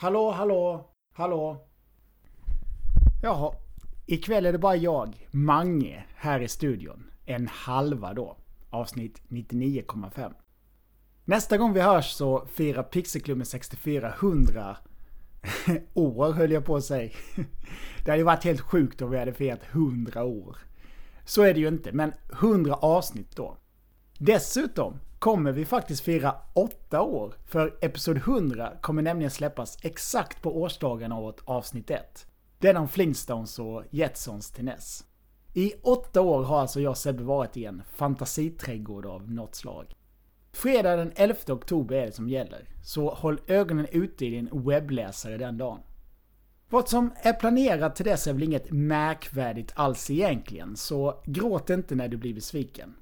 Hallå, hallå, hallå. Jaha, ikväll är det bara jag, Mange, här i studion. En halva då. Avsnitt 99,5. Nästa gång vi hörs så firar Pixelklubben 64 100 år höll jag på att säga. Det hade ju varit helt sjukt om vi hade firat 100 år. Så är det ju inte, men 100 avsnitt då. Dessutom kommer vi faktiskt fira 8 år, för Episod 100 kommer nämligen släppas exakt på årsdagen av vårt avsnitt 1. Den om Flintstones och Jetsons till NES. I 8 år har alltså jag och Sebbe varit i en fantasiträdgård av något slag. Fredag den 11 oktober är det som gäller, så håll ögonen ute i din webbläsare den dagen. Vad som är planerat till dess är väl inget märkvärdigt alls egentligen, så gråt inte när du blir besviken.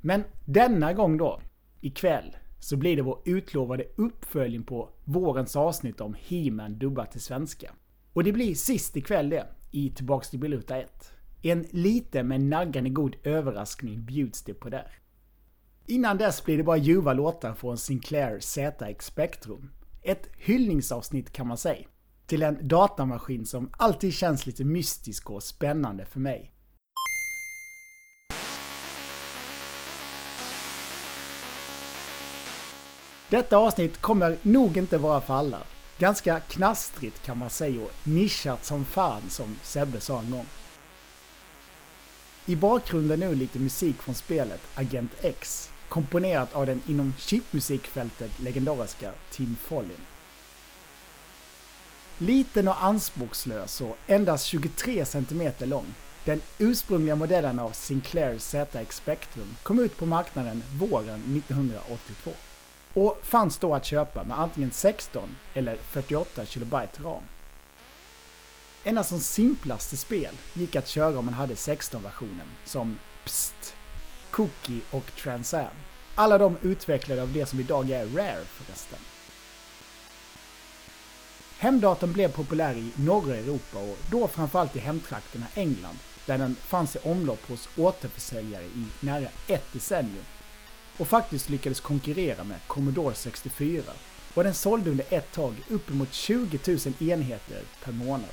Men denna gång då, ikväll, så blir det vår utlovade uppföljning på vårens avsnitt om He-Man dubbat till svenska. Och det blir sist ikväll det, i Tillbaks till Biluta 1. En liten men naggande god överraskning bjuds det på där. Innan dess blir det bara ljuva låtar från Sinclair ZX Spectrum. Ett hyllningsavsnitt kan man säga. Till en datamaskin som alltid känns lite mystisk och spännande för mig. Detta avsnitt kommer nog inte vara för alla. Ganska knastrigt kan man säga och nischat som fan som Sebbe sa en gång. I bakgrunden nu lite musik från spelet Agent X, komponerat av den inom chipmusikfältet legendariska Tim Follin. Liten och anspråkslös och endast 23 cm lång. Den ursprungliga modellen av Sinclair ZX Spectrum kom ut på marknaden våren 1982 och fanns då att köpa med antingen 16 eller 48 kilobyte ram. Endast som simplaste spel gick att köra om man hade 16-versionen, som Pst, Cookie och Transam. Alla de utvecklade av det som idag är Rare förresten. Hemdatorn blev populär i norra Europa och då framförallt i hemtrakterna England, där den fanns i omlopp hos återförsäljare i nära ett decennium och faktiskt lyckades konkurrera med Commodore 64. Och den sålde under ett tag uppemot 20 000 enheter per månad.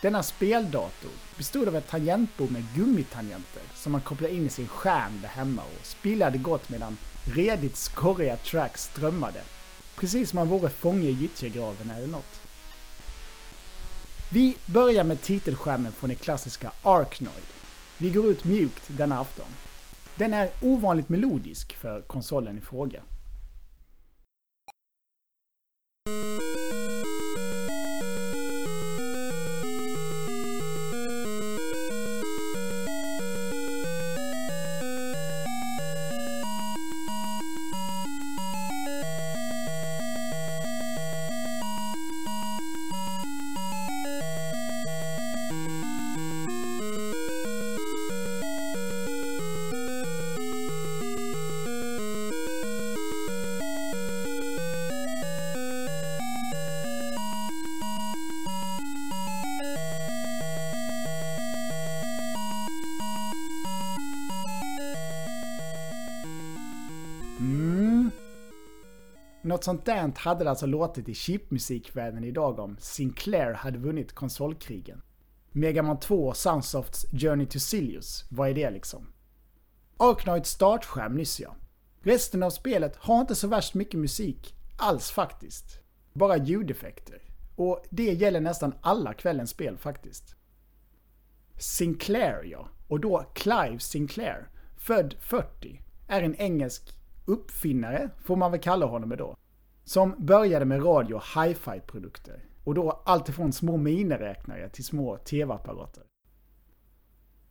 Denna speldator bestod av ett tangentbord med gummitangenter som man kopplade in i sin skärm där hemma och spelade gott medan redigt skorriga tracks strömmade. Precis som man vore fånge i gyttjegraven eller något. Vi börjar med titelskärmen från det klassiska Arknoid. Vi går ut mjukt denna afton. Den är ovanligt melodisk för konsolen i fråga. Något sånt där hade det alltså låtit i chipmusikvärlden idag om Sinclair hade vunnit konsolkrigen. Megaman 2 och Sunsofts Journey to Silius, vad är det liksom? Arknoids startskärm nyss ja. Resten av spelet har inte så värst mycket musik alls faktiskt. Bara ljudeffekter. Och det gäller nästan alla kvällens spel faktiskt. Sinclair ja, och då Clive Sinclair, född 40, är en engelsk uppfinnare, får man väl kalla honom då. Som började med radio och hi-fi produkter. Och då alltifrån små miniräknare till små tv-apparater.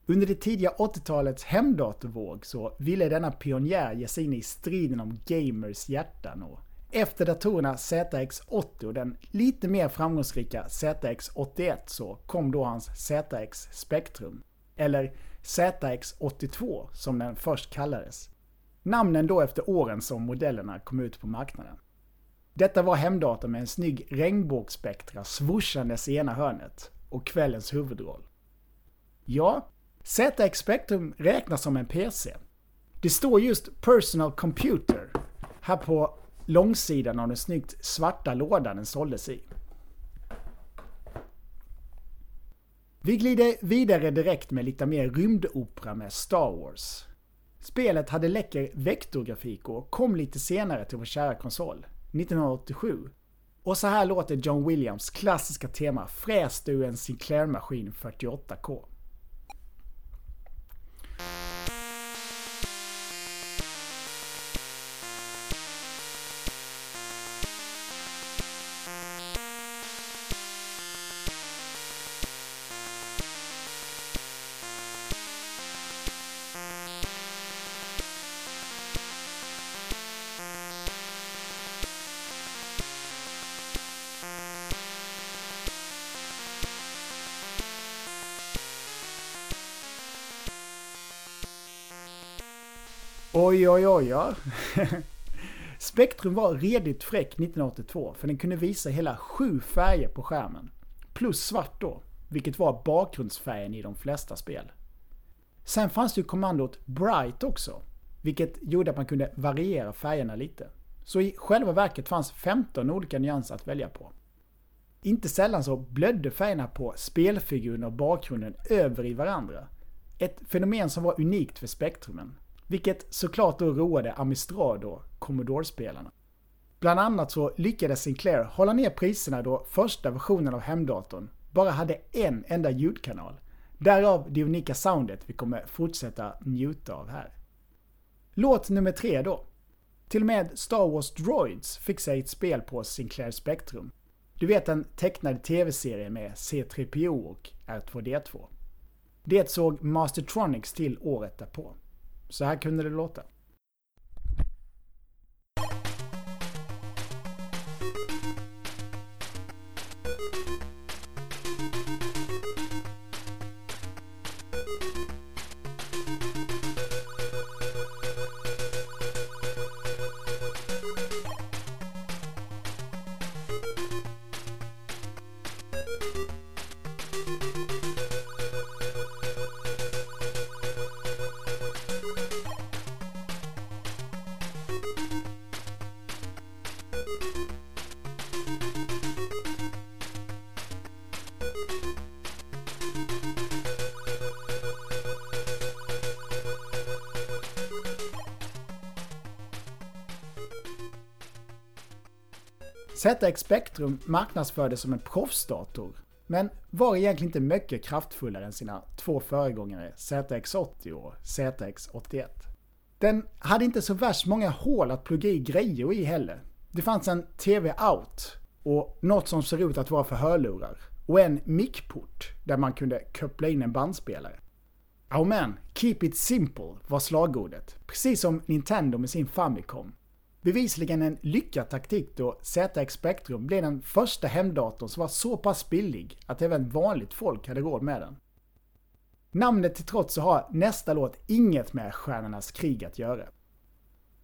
Under det tidiga 80-talets hemdatorvåg så ville denna pionjär ge sig in i striden om gamers hjärtan och efter datorerna ZX80 och den lite mer framgångsrika ZX81 så kom då hans ZX Spectrum. Eller ZX82 som den först kallades. Namnen då efter åren som modellerna kom ut på marknaden. Detta var hemdatorn med en snygg regnbågsspektra svuschandes i ena hörnet och kvällens huvudroll. Ja, ZX Spectrum räknas som en PC. Det står just Personal Computer här på långsidan av den snyggt svarta lådan den såldes i. Vi glider vidare direkt med lite mer rymdopera med Star Wars. Spelet hade läcker vektorgrafik och kom lite senare till vår kära konsol, 1987. Och så här låter John Williams klassiska tema fräst ur en Sinclair-maskin 48K. Oj, oj, oj, ja. Spektrum var redigt fräck 1982 för den kunde visa hela sju färger på skärmen. Plus svart då, vilket var bakgrundsfärgen i de flesta spel. Sen fanns ju kommandot Bright också, vilket gjorde att man kunde variera färgerna lite. Så i själva verket fanns 15 olika nyanser att välja på. Inte sällan så blödde färgerna på spelfiguren och bakgrunden över i varandra. Ett fenomen som var unikt för spektrumen. Vilket såklart då roade Amistrad och Commodore-spelarna. Bland annat så lyckades Sinclair hålla ner priserna då första versionen av hemdatorn bara hade en enda ljudkanal. Därav det unika soundet vi kommer fortsätta njuta av här. Låt nummer tre då. Till och med Star Wars Droids fick sig ett spel på Sinclair Spectrum. Du vet den tecknade tv-serien med C3PO och R2D2. Det såg Mastertronics till året därpå. Så här kunde det låta. ZX Spectrum marknadsfördes som en proffsdator, men var egentligen inte mycket kraftfullare än sina två föregångare ZX80 och ZX81. Den hade inte så värst många hål att plugga i grejer i heller. Det fanns en TV out och något som ser ut att vara för hörlurar och en mickport där man kunde koppla in en bandspelare. Oh man, keep it simple var slagordet, precis som Nintendo med sin Famicom. Bevisligen en lyckad taktik då ZX Spectrum blev den första hemdatorn som var så pass billig att även vanligt folk hade råd med den. Namnet till trots så har nästa låt inget med Stjärnornas krig att göra.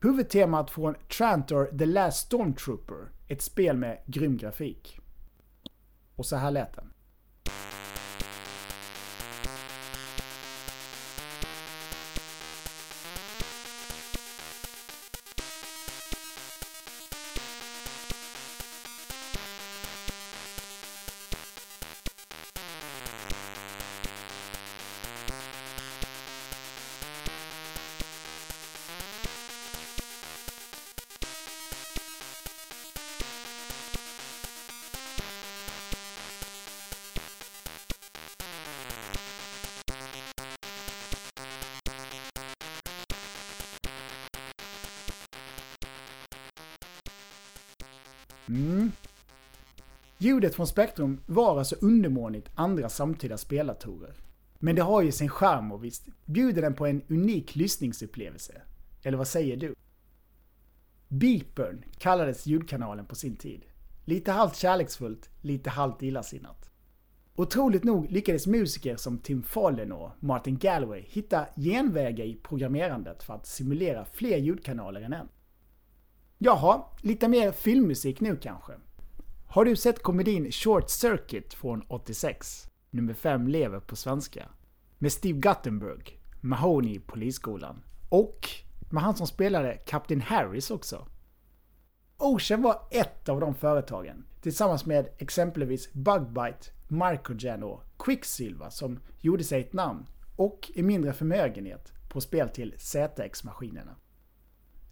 Huvudtemat från Trantor The Last Stormtrooper, ett spel med grym grafik. Och så här lät den. Ljudet från Spektrum var alltså undermånigt andra samtida speldatorer. Men det har ju sin charm och visst bjuder den på en unik lyssningsupplevelse. Eller vad säger du? Beepern kallades ljudkanalen på sin tid. Lite halvt kärleksfullt, lite halvt illasinnat. Otroligt nog lyckades musiker som Tim Fallen och Martin Galway hitta genvägar i programmerandet för att simulera fler ljudkanaler än en. Jaha, lite mer filmmusik nu kanske. Har du sett komedin Short Circuit från 86? Nummer 5 lever på svenska. Med Steve Guttenberg, Mahoney i Polisskolan och med han som spelade Kapten Harris också. Ocean var ett av de företagen, tillsammans med exempelvis Bugbite, Microgen och Quicksilver som gjorde sig ett namn och en mindre förmögenhet på spel till ZX-maskinerna.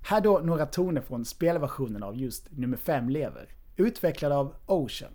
Här då några toner från spelversionen av just nummer 5 lever, utvecklad av Ocean.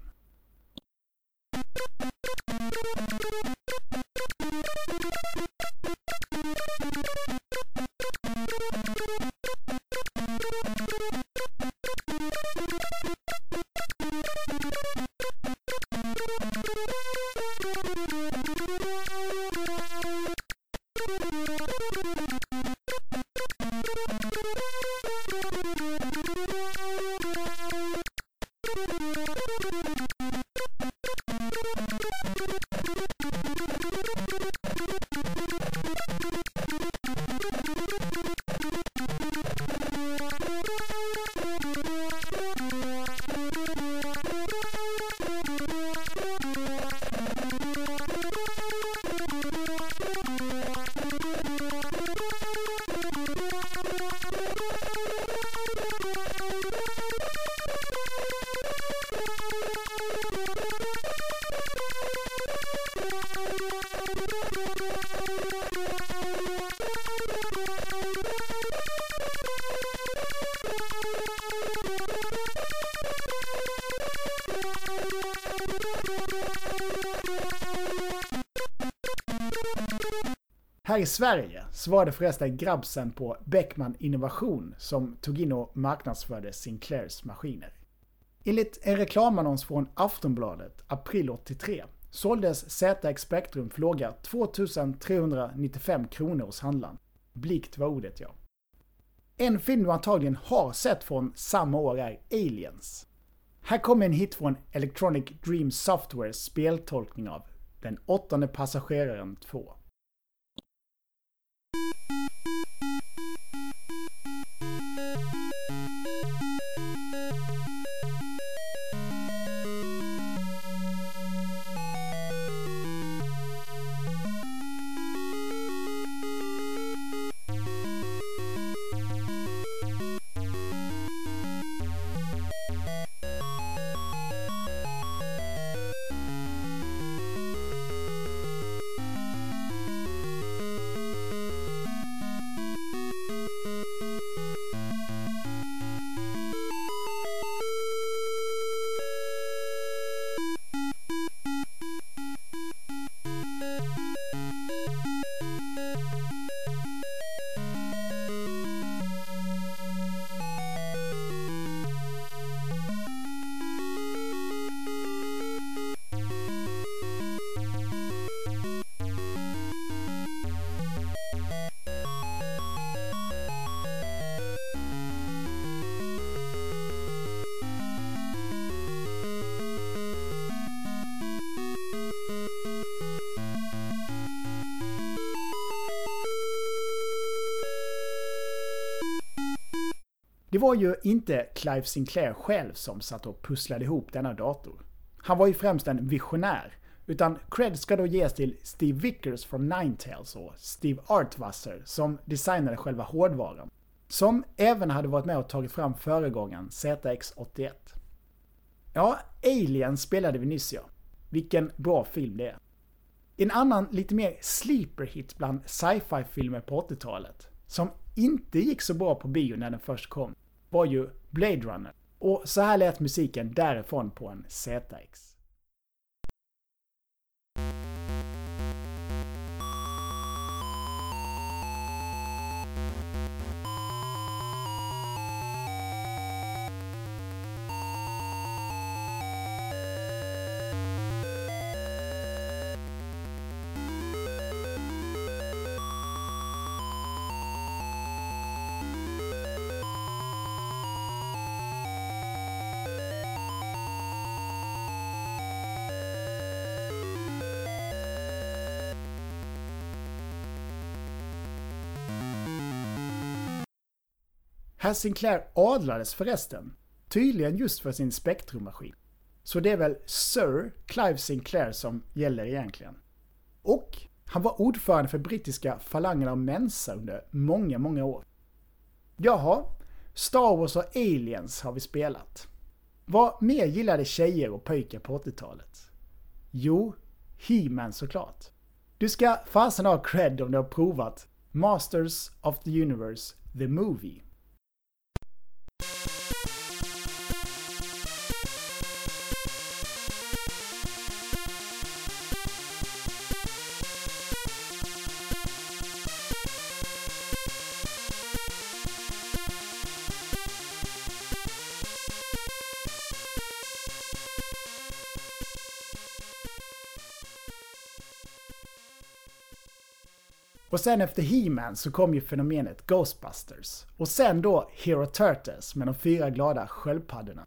Här i Sverige så var det förresten grabbsen på Beckman Innovation som tog in och marknadsförde Sinclairs maskiner. Enligt en reklamannons från Aftonbladet, april 83, såldes ZX Spectrum för låga 2395 kronor hos handlaren. Blikt var ordet ja. En film du antagligen har sett från samma år är Aliens. Här kommer en hit från Electronic Dream Softwares speltolkning av Den åttonde passageraren 2. Thank you. Det var ju inte Clive Sinclair själv som satt och pusslade ihop denna dator. Han var ju främst en visionär, utan cred ska då ges till Steve Vickers från Ninetales och Steve Artwasser som designade själva hårdvaran. Som även hade varit med och tagit fram föregångaren ZX81. Ja, Alien spelade vi nyss ja. Vilken bra film det är. En annan lite mer sleeper hit bland sci-fi filmer på 80-talet, som inte gick så bra på bio när den först kom, var ju Blade Runner. Och så här lät musiken därifrån på en ZX. Herr Sinclair adlades förresten, tydligen just för sin spektrummaskin. Så det är väl Sir Clive Sinclair som gäller egentligen. Och han var ordförande för brittiska falangen av Mensa under många, många år. Jaha, Star Wars och Aliens har vi spelat. Vad mer gillade tjejer och pojkar på 80-talet? Jo, He-Man såklart. Du ska fasen ha cred om du har provat Masters of the Universe, the Movie. Och sen efter He-Man så kom ju fenomenet Ghostbusters. Och sen då Hero Turtles med de fyra glada sköldpaddorna.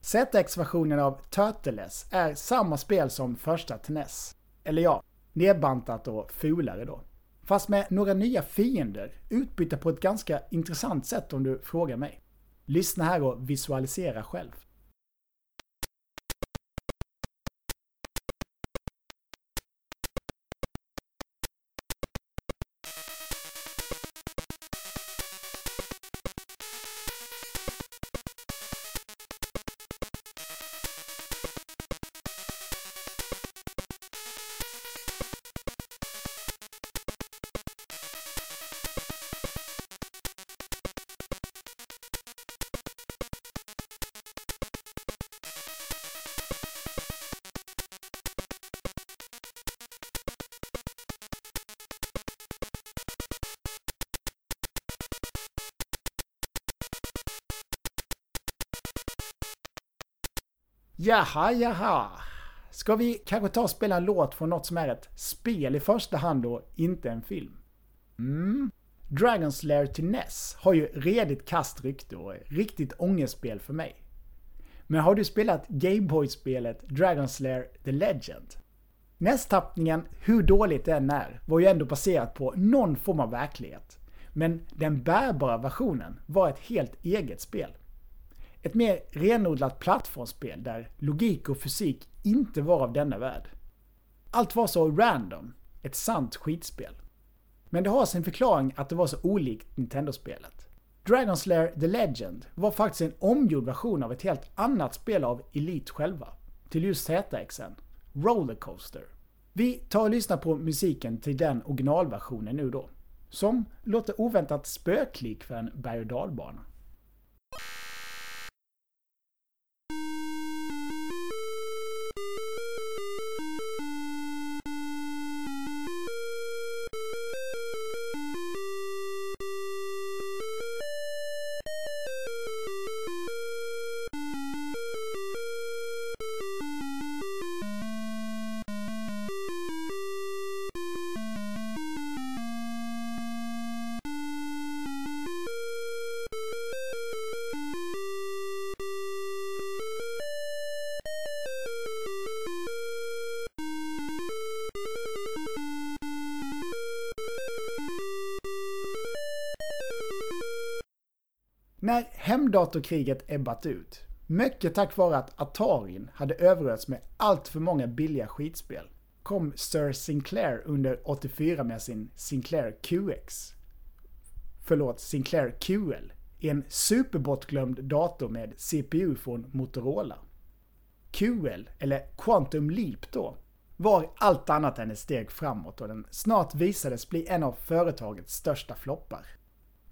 ZX-versionen av Turtles är samma spel som första TNES. Eller ja, nedbantat och fulare då. Fast med några nya fiender, utbytta på ett ganska intressant sätt om du frågar mig. Lyssna här och visualisera själv. Jaha, jaha. Ska vi kanske ta och spela en låt från något som är ett spel i första hand och inte en film? Mm. Dragon's Lair till NES har ju redigt kast rykte och är riktigt ångestspel för mig. Men har du spelat Gameboy-spelet Dragon's Lair The Legend? Nästappningen, hur dåligt den är, var ju ändå baserat på någon form av verklighet. Men den bärbara versionen var ett helt eget spel. Ett mer renodlat plattformsspel där logik och fysik inte var av denna värld. Allt var så random. Ett sant skitspel. Men det har sin förklaring att det var så olikt Nintendo-spelet. Dragon Slayer The Legend var faktiskt en omgjord version av ett helt annat spel av Elite själva. Till just ZXen. Rollercoaster. Vi tar och lyssnar på musiken till den originalversionen nu då. Som låter oväntat spöklik för en berg och dalbana. Hemdatorkriget ebbat ut, mycket tack vare att Atarin hade överösts med allt för många billiga skitspel, kom Sir Sinclair under 84 med sin Sinclair QX. Förlåt, Sinclair QL. En superbortglömd dator med CPU från Motorola. QL, eller Quantum Leap då, var allt annat än ett steg framåt och den snart visades bli en av företagets största floppar.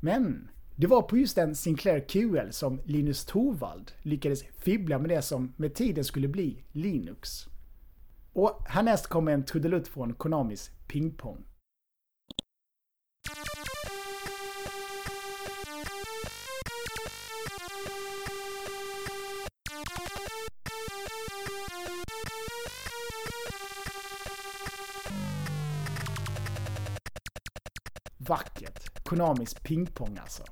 Men det var på just den Sinclair QL som Linus Torvald lyckades fibbla med det som med tiden skulle bli Linux. Och härnäst kommer en trudelutt från Konamis Pingpong. Vackert. Konamis pingpong alltså.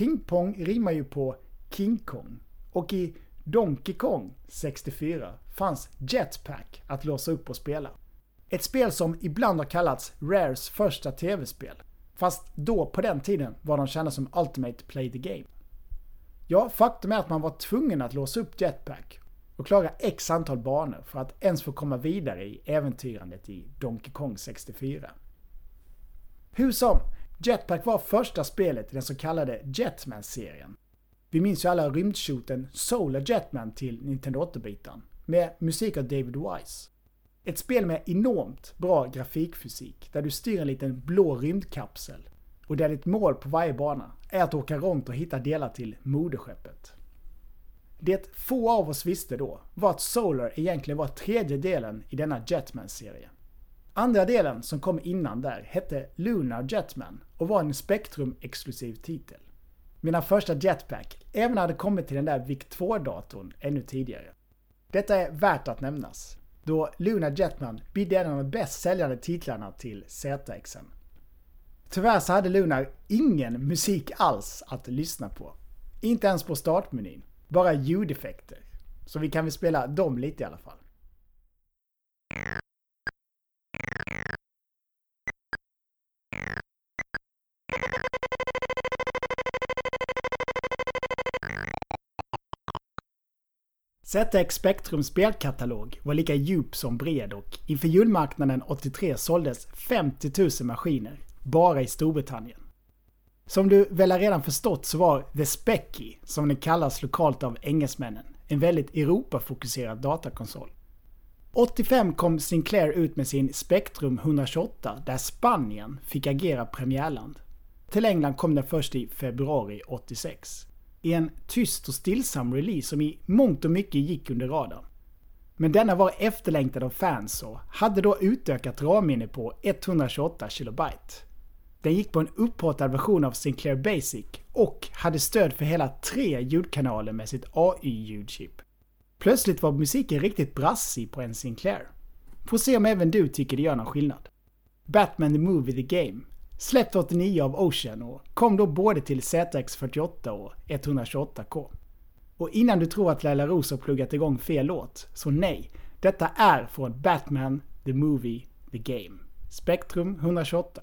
Pingpong rimmar ju på King Kong. Och i Donkey Kong 64 fanns Jetpack att låsa upp och spela. Ett spel som ibland har kallats Rares första tv-spel. Fast då på den tiden var de kända som Ultimate Play the Game. Ja, faktum är att man var tvungen att låsa upp Jetpack och klara x antal banor för att ens få komma vidare i äventyrandet i Donkey Kong 64. Hur som, Jetpack var första spelet i den så kallade Jetman-serien. Vi minns ju alla rymdshooten Solar Jetman till Nintendo 8-bitaren med musik av David Wise. Ett spel med enormt bra grafikfysik där du styr en liten blå rymdkapsel och där ditt mål på varje bana är att åka runt och hitta delar till moderskeppet. Det få av oss visste då var att Solar egentligen var tredje delen i denna Jetman-serie. Andra delen som kom innan där hette Lunar Jetman och var en Spectrum-exklusiv titel. Mina första Jetpack även hade kommit till den där VIC-2-datorn ännu tidigare. Detta är värt att nämnas, då Lunar Jetman bidde en av de bäst säljande titlarna till ZXen. Tyvärr så hade Lunar ingen musik alls att lyssna på. Inte ens på startmenyn. Bara ljudeffekter. Så vi kan väl spela dem lite i alla fall. ZX Spectrum spelkatalog var lika djup som bred och inför julmarknaden 83 såldes 50 000 maskiner, bara i Storbritannien. Som du väl har redan förstått så var The Specky, som den kallas lokalt av engelsmännen, en väldigt Europa-fokuserad datakonsol. 85 kom Sinclair ut med sin Spectrum 128 där Spanien fick agera premiärland. Till England kom den först i februari 86 i en tyst och stillsam release som i mångt och mycket gick under radarn. Men denna var efterlängtad av fans och hade då utökat RAM-minne på 128 kilobyte. Den gick på en upphottad version av Sinclair Basic och hade stöd för hela tre ljudkanaler med sitt AI-ljudchip. Plötsligt var musiken riktigt brassig på en Sinclair. Får se om även du tycker det gör någon skillnad. Batman the Movie the Game Släppt 89 av Ocean och kom då både till ZX48 och 128K. Och innan du tror att Laila Rose har pluggat igång fel låt, så nej. Detta är från Batman, The Movie, The Game. Spektrum 128.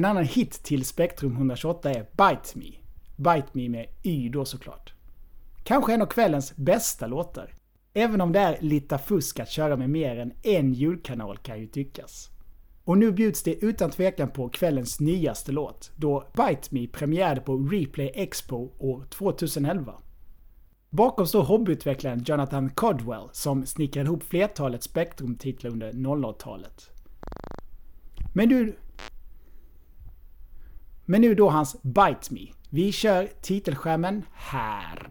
En annan hit till Spektrum 128 är Bite Me. Bite Me med Y då såklart. Kanske en av kvällens bästa låtar. Även om det är lite fusk att köra med mer än en ljudkanal kan ju tyckas. Och nu bjuds det utan tvekan på kvällens nyaste låt, då Bite Me premiärade på Replay Expo år 2011. Bakom står hobbyutvecklaren Jonathan Codwell som snickrade ihop flertalet Spektrum-titlar under 00-talet. Men du, men nu då hans Bite Me. Vi kör titelskärmen här.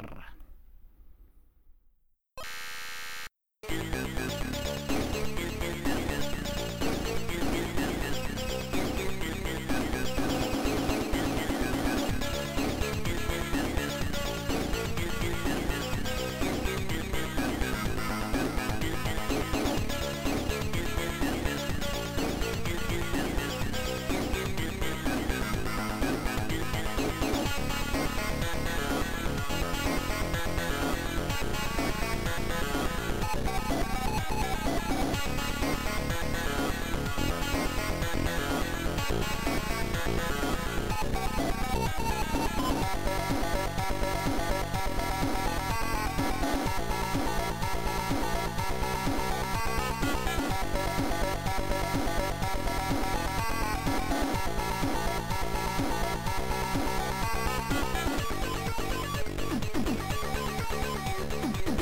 Thank you.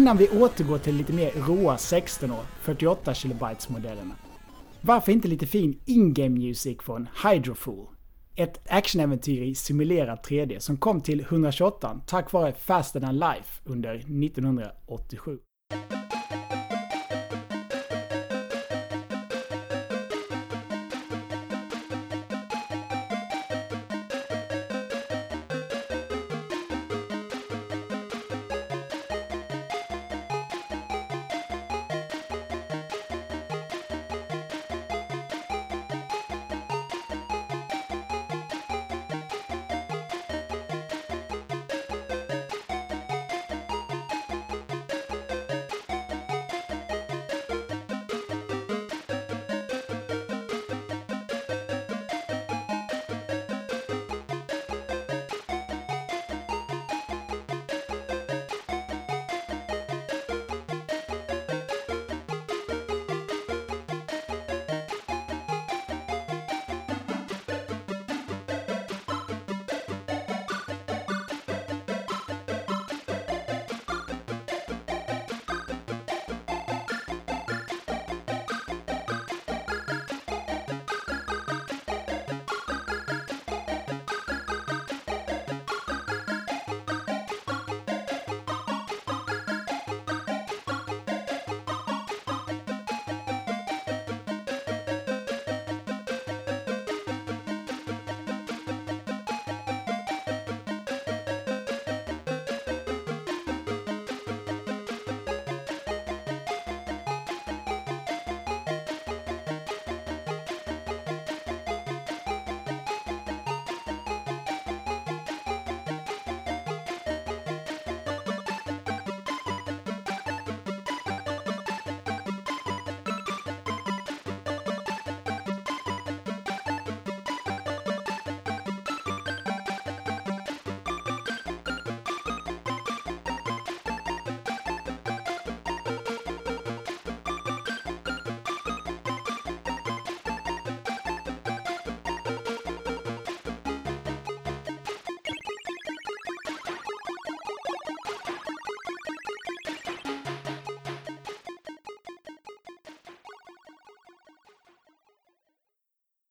Innan vi återgår till lite mer råa 16 år 48 kilobytes modellerna. Varför inte lite fin in-game music från Hydrofool? Ett actionäventyr i simulerad 3D som kom till 128 tack vare Faster than Life under 1987.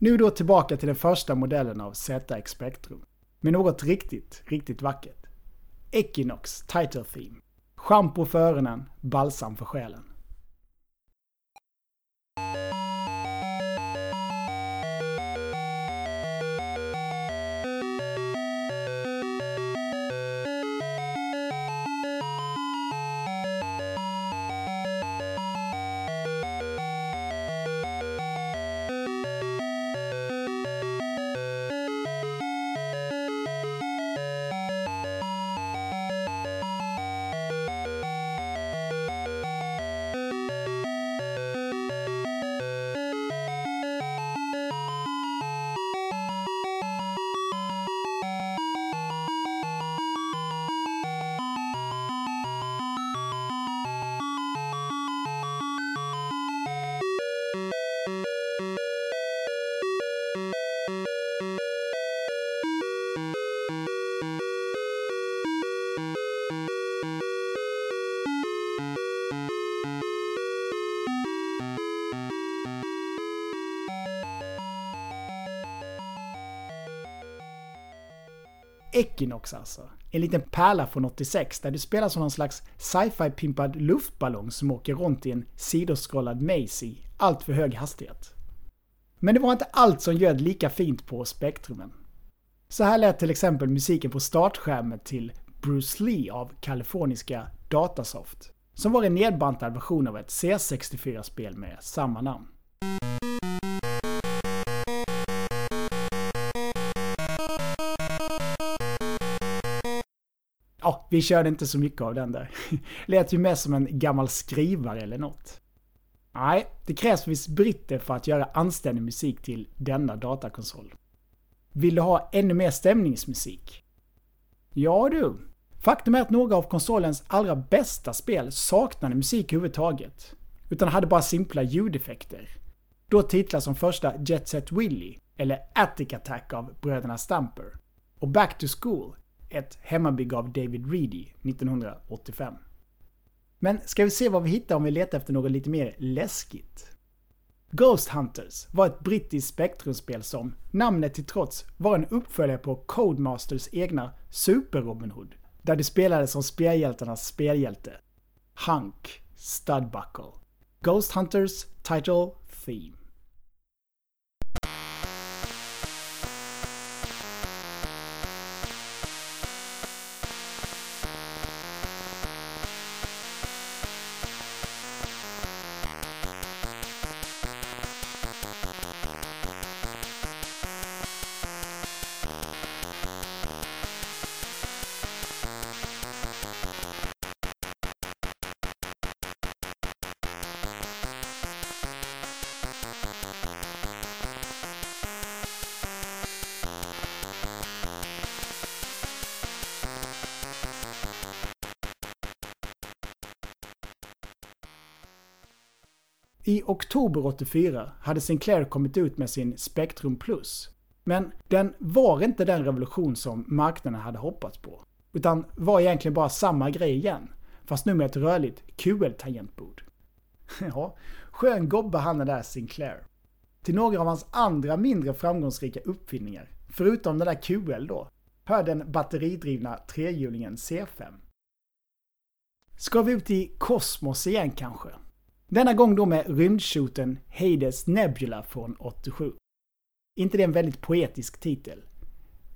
Nu då tillbaka till den första modellen av ZX Spectrum. Med något riktigt, riktigt vackert. Equinox Title Theme. Shampoo för öronen, balsam för själen. Equinox alltså. En liten pärla från 86 där du spelar som någon slags sci-fi pimpad luftballong som åker runt i en sidoskrollad maze i allt för hög hastighet. Men det var inte allt som ljöd lika fint på spektrumen. Så här lät till exempel musiken på startskärmen till Bruce Lee av kaliforniska Datasoft. Som var en nedbantad version av ett C64-spel med samma namn. Vi körde inte så mycket av den där. Lät ju mest som en gammal skrivare eller något. Nej, det krävs visst britter för att göra anständig musik till denna datakonsol. Vill du ha ännu mer stämningsmusik? Ja du. Faktum är att några av konsolens allra bästa spel saknade musik överhuvudtaget. Utan hade bara simpla ljudeffekter. Då titlar som första Jet Set Willy, eller Attic Attack av bröderna Stamper. Och Back to School, ett hemmabygge av David Reedy 1985. Men ska vi se vad vi hittar om vi letar efter något lite mer läskigt? Ghost Hunters var ett brittiskt spektrumspel som, namnet till trots, var en uppföljare på Codemasters egna Super Robin Hood. Där du spelade som spelhjältarnas spelhjälte. Hunk Studbuckle. Ghost Hunters Title Theme. I oktober 84 hade Sinclair kommit ut med sin Spectrum Plus. Men den var inte den revolution som marknaden hade hoppats på. Utan var egentligen bara samma grej igen. Fast nu med ett rörligt QL-tangentbord. Ja, skön gobbe han är där Sinclair. Till några av hans andra mindre framgångsrika uppfinningar, förutom den där QL då, hör den batteridrivna trehjulingen C5. Ska vi ut i kosmos igen kanske? Denna gång då med rymdshooten Hades Nebula från 87. inte det en väldigt poetisk titel?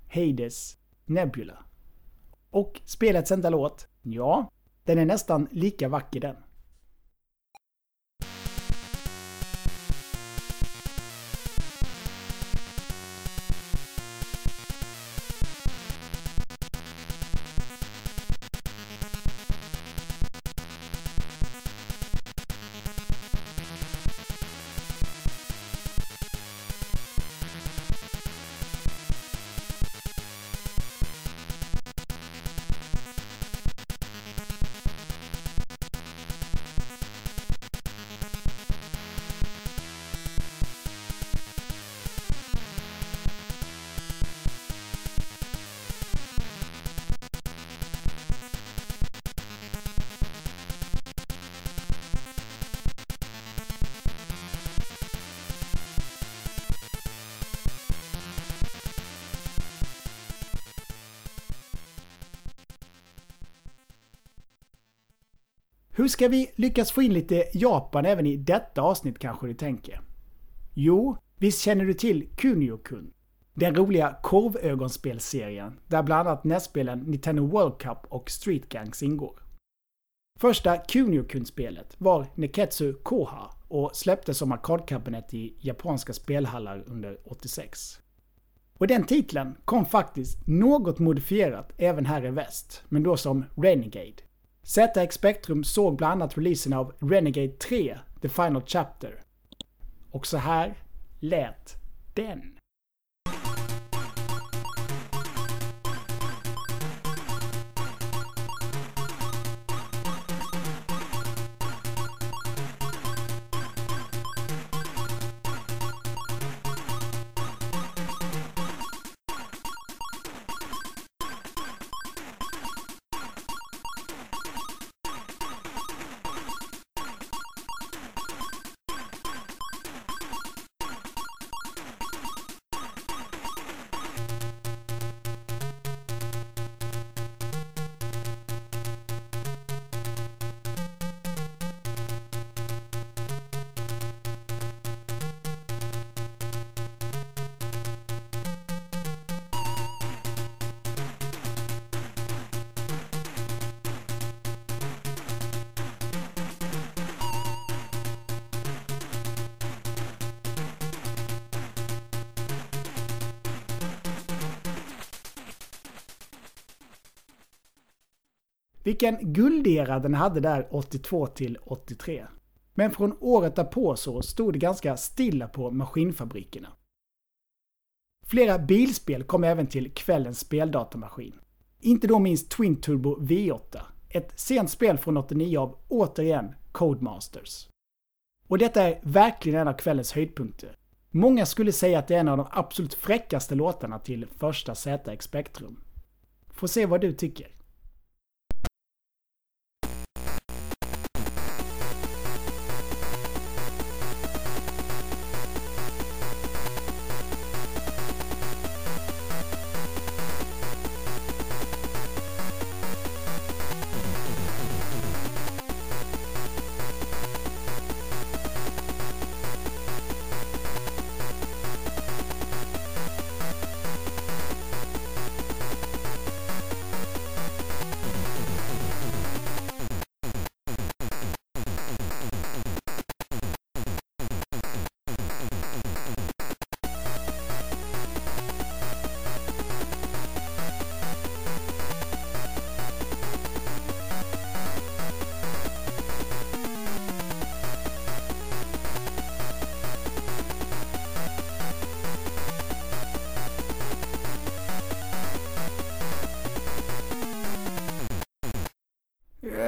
Hades Nebula. Och spelets enda låt? Ja, den är nästan lika vacker den. Hur ska vi lyckas få in lite Japan även i detta avsnitt kanske du tänker? Jo, visst känner du till Kunio-kun? Den roliga korvögonspelserien där bland annat nästspelen Nintendo World Cup och Street Gangs ingår. Första Kunio-kun-spelet var Neketsu Koha och släpptes som arkadkabinett i japanska spelhallar under 86. Och den titeln kom faktiskt något modifierat även här i väst, men då som Renegade. ZX Spectrum såg bland annat releasen av Renegade 3, The Final Chapter. Och så här lät den. Guldera den hade där 82 till 83. Men från året därpå så stod det ganska stilla på maskinfabrikerna. Flera bilspel kom även till kvällens speldatamaskin. Inte då minst Twin Turbo V8, ett sent spel från 89 av, återigen, Codemasters. Och detta är verkligen en av kvällens höjdpunkter. Många skulle säga att det är en av de absolut fräckaste låtarna till första ZX Spectrum. Får se vad du tycker.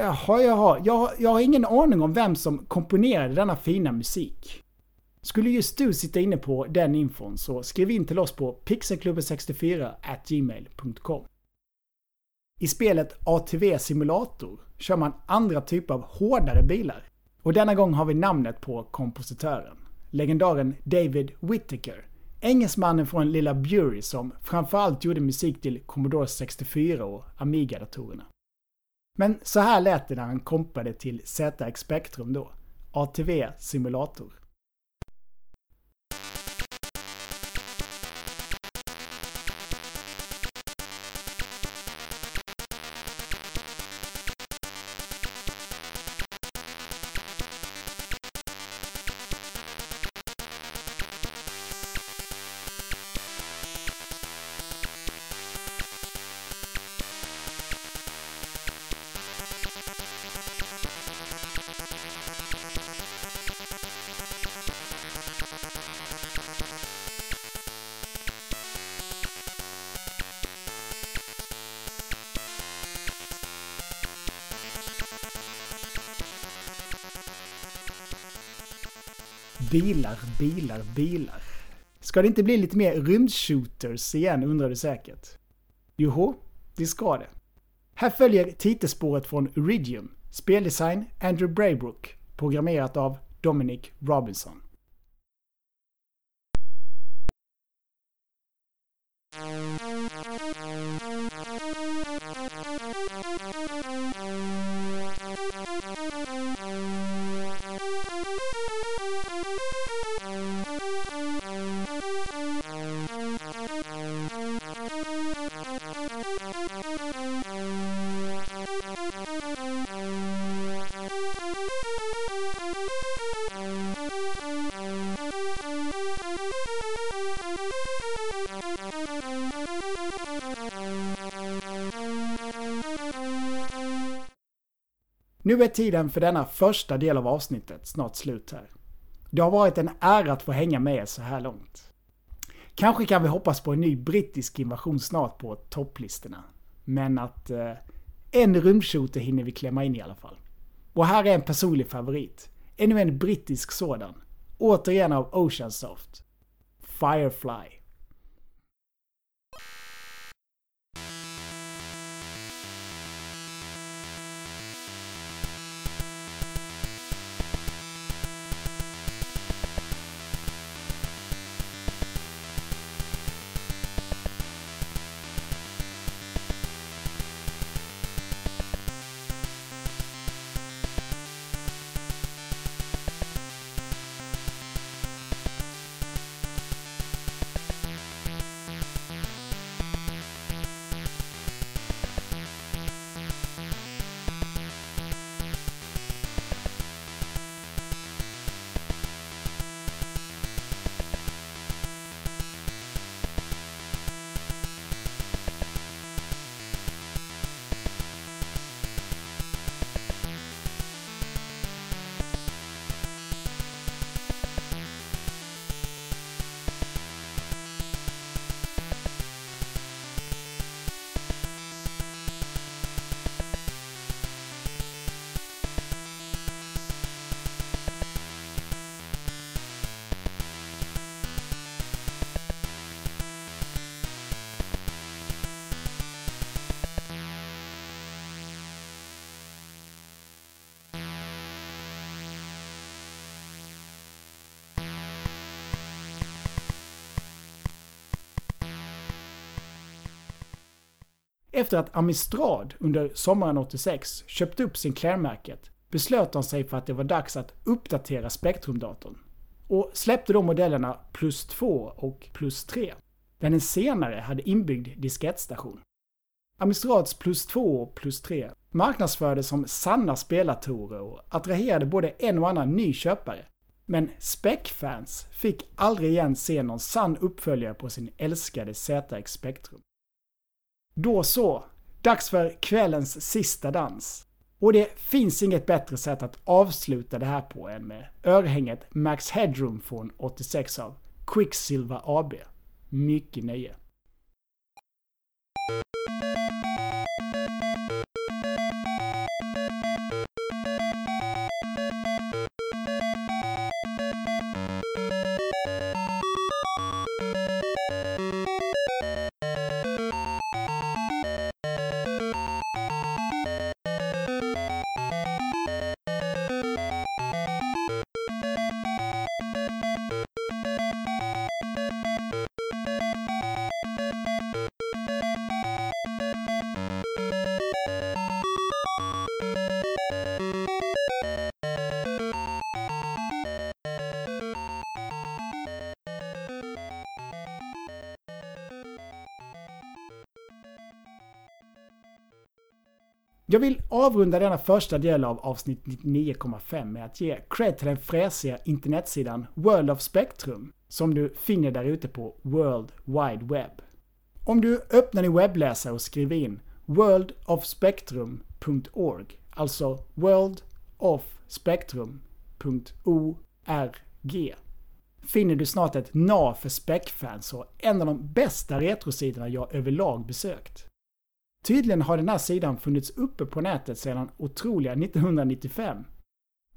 Jaha, jaha. Jag, jag har ingen aning om vem som komponerade denna fina musik. Skulle just du sitta inne på den infon så skriv in till oss på pixelklubben64 gmail.com. I spelet ATV Simulator kör man andra typer av hårdare bilar. Och denna gång har vi namnet på kompositören. Legendaren David Whittaker. Engelsmannen från lilla Bury som framförallt gjorde musik till Commodore 64 och Amiga-datorerna. Men så här lät det när han kompade till ZX Spectrum då. ATV Simulator. Bilar, bilar, bilar. Ska det inte bli lite mer rymdshooters igen undrar du säkert? Joho, det ska det. Här följer titelspåret från Iridium, speldesign Andrew Braybrook, programmerat av Dominic Robinson. Nu är tiden för denna första del av avsnittet snart slut här. Det har varit en ära att få hänga med er så här långt. Kanske kan vi hoppas på en ny brittisk invasion snart på topplistorna. Men att eh, en rymdshooter hinner vi klämma in i alla fall. Och här är en personlig favorit. Ännu en brittisk sådan. Återigen av Oceansoft. Firefly. Efter att Amistrad under sommaren 86 köpt upp Sinclair-märket beslöt de sig för att det var dags att uppdatera Spectrum-datorn. Och släppte då modellerna Plus 2 och Plus 3. Där den senare hade inbyggd diskettstation. Amistrads Plus 2 och Plus 3 marknadsfördes som sanna spelartorer och attraherade både en och annan ny köpare. Men Spec-fans fick aldrig igen se någon sann uppföljare på sin älskade ZX Spectrum. Då så, dags för kvällens sista dans. Och det finns inget bättre sätt att avsluta det här på än med örhänget Max Headroom från 86 av Quicksilver AB. Mycket nöje. Jag vill avrunda denna första del av avsnitt 99,5 med att ge cred till den fräsiga internetsidan World of Spectrum som du finner där ute på World Wide Web. Om du öppnar din webbläsare och skriver in worldofspectrum.org, alltså worldofspectrum.org, finner du snart ett nav för Specfans och en av de bästa retrosidorna jag överlag besökt. Tydligen har den här sidan funnits uppe på nätet sedan otroliga 1995.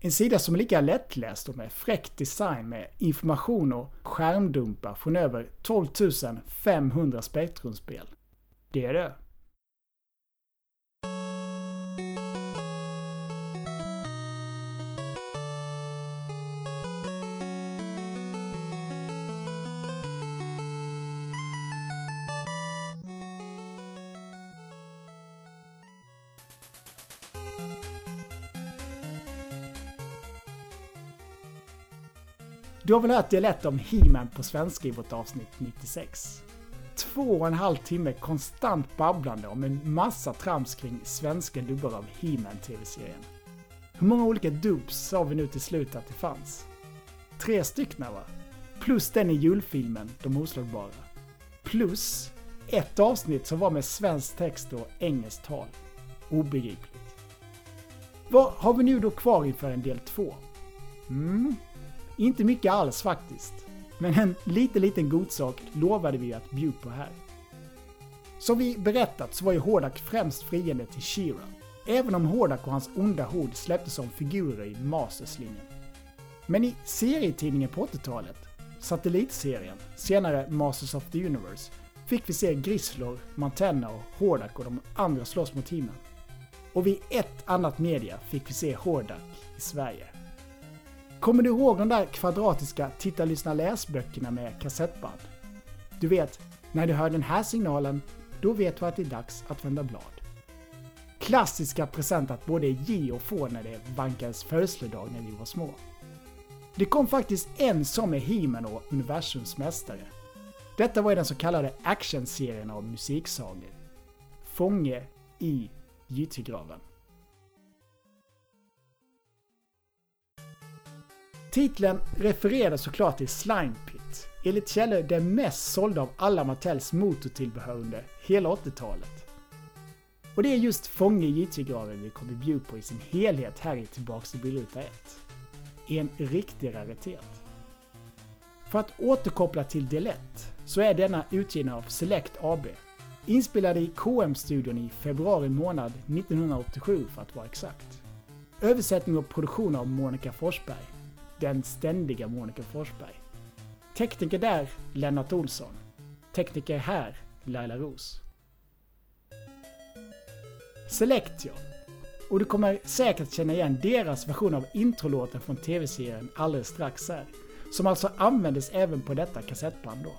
En sida som är lika lättläst och med fräck design med information och skärmdumpar från över 12 500 spektrumspel. Det är det. Du har väl hört dialekt om He-Man på svenska i vårt avsnitt 96? Två och en halv timme konstant babblande om en massa trams kring svenska dubbar av He-Man TV-serien. Hur många olika dubs sa vi nu till slut att det fanns? Tre stycken va? Plus den i julfilmen De oslagbara. Plus ett avsnitt som var med svensk text och engelskt tal. Obegripligt. Vad har vi nu då kvar inför en del två? Mm, inte mycket alls faktiskt. Men en liten, liten godsak lovade vi att bjuda på här. Som vi berättat så var ju Hordak främst fiende till Shira. Även om Hordak och hans onda hord släpptes som figurer i Masters-linjen. Men i serietidningen på 80-talet, Satellitserien, senare Masters of the Universe, fick vi se Grislor, Mantenna och Hordak och de andra slåss mot teamen. Och vid ett annat media fick vi se Hordak i Sverige. Kommer du ihåg de där kvadratiska titta, lyssna, läsböckerna med kassettband? Du vet, när du hör den här signalen, då vet du att det är dags att vända blad. Klassiska present att både ge och få när det vankades födelsedag när vi var små. Det kom faktiskt en som är He-Man och universums mästare. Detta var i den så kallade actionserien av musiksagor. Fånge i gyttegraven. Titeln refererar såklart till Slime Pit, enligt källor den mest sålda av alla Mattels motortillbehör under hela 80-talet. Och det är just Fånge i graven vi kommer bjuda på i sin helhet här i Tillbaks till bilruta 1. En riktig raritet. För att återkoppla till del 1 så är denna utgiven av Select AB. Inspelad i KM-studion i februari månad 1987 för att vara exakt. Översättning och produktion av Monica Forsberg den ständiga Monica Forsberg. Tekniker där, Lennart Olsson. Tekniker här, Laila Ros. Selectio. Och du kommer säkert känna igen deras version av introlåten från tv-serien alldeles strax här. Som alltså användes även på detta kassettband då.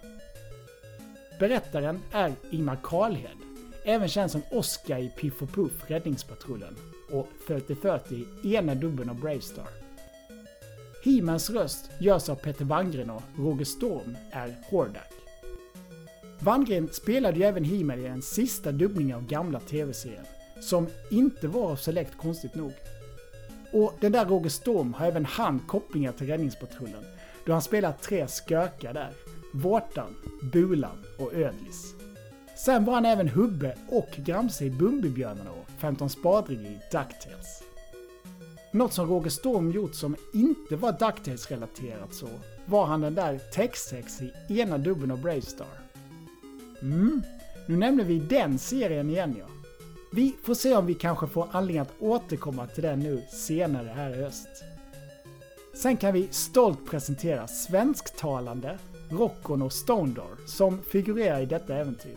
Berättaren är Ingmar Karlhed, även känd som Oscar i Piff och Puff Räddningspatrullen och 3040 i ena dubben av Bravestar. Himans röst görs av Peter Wangren och Roger Storm är Hordak. Wangren spelade ju även He-Man i den sista dubbningen av gamla tv-serien, som inte var av Select konstigt nog. Och den där Roger Storm har även han kopplingar till Räddningspatrullen, då han spelar tre skökar där. Vårtan, Bulan och Ödlis. Sen var han även Hubbe och Gramse i Bumbibjörnarna och 15 spadring i DuckTales. Något som Roger Storm gjort som inte var DuckTales-relaterat så var han den där textsex i ena dubben av Bravestar. Mm, nu nämner vi den serien igen ja. Vi får se om vi kanske får anledning att återkomma till den nu senare här i höst. Sen kan vi stolt presentera svensktalande Rockon och Stondor som figurerar i detta äventyr.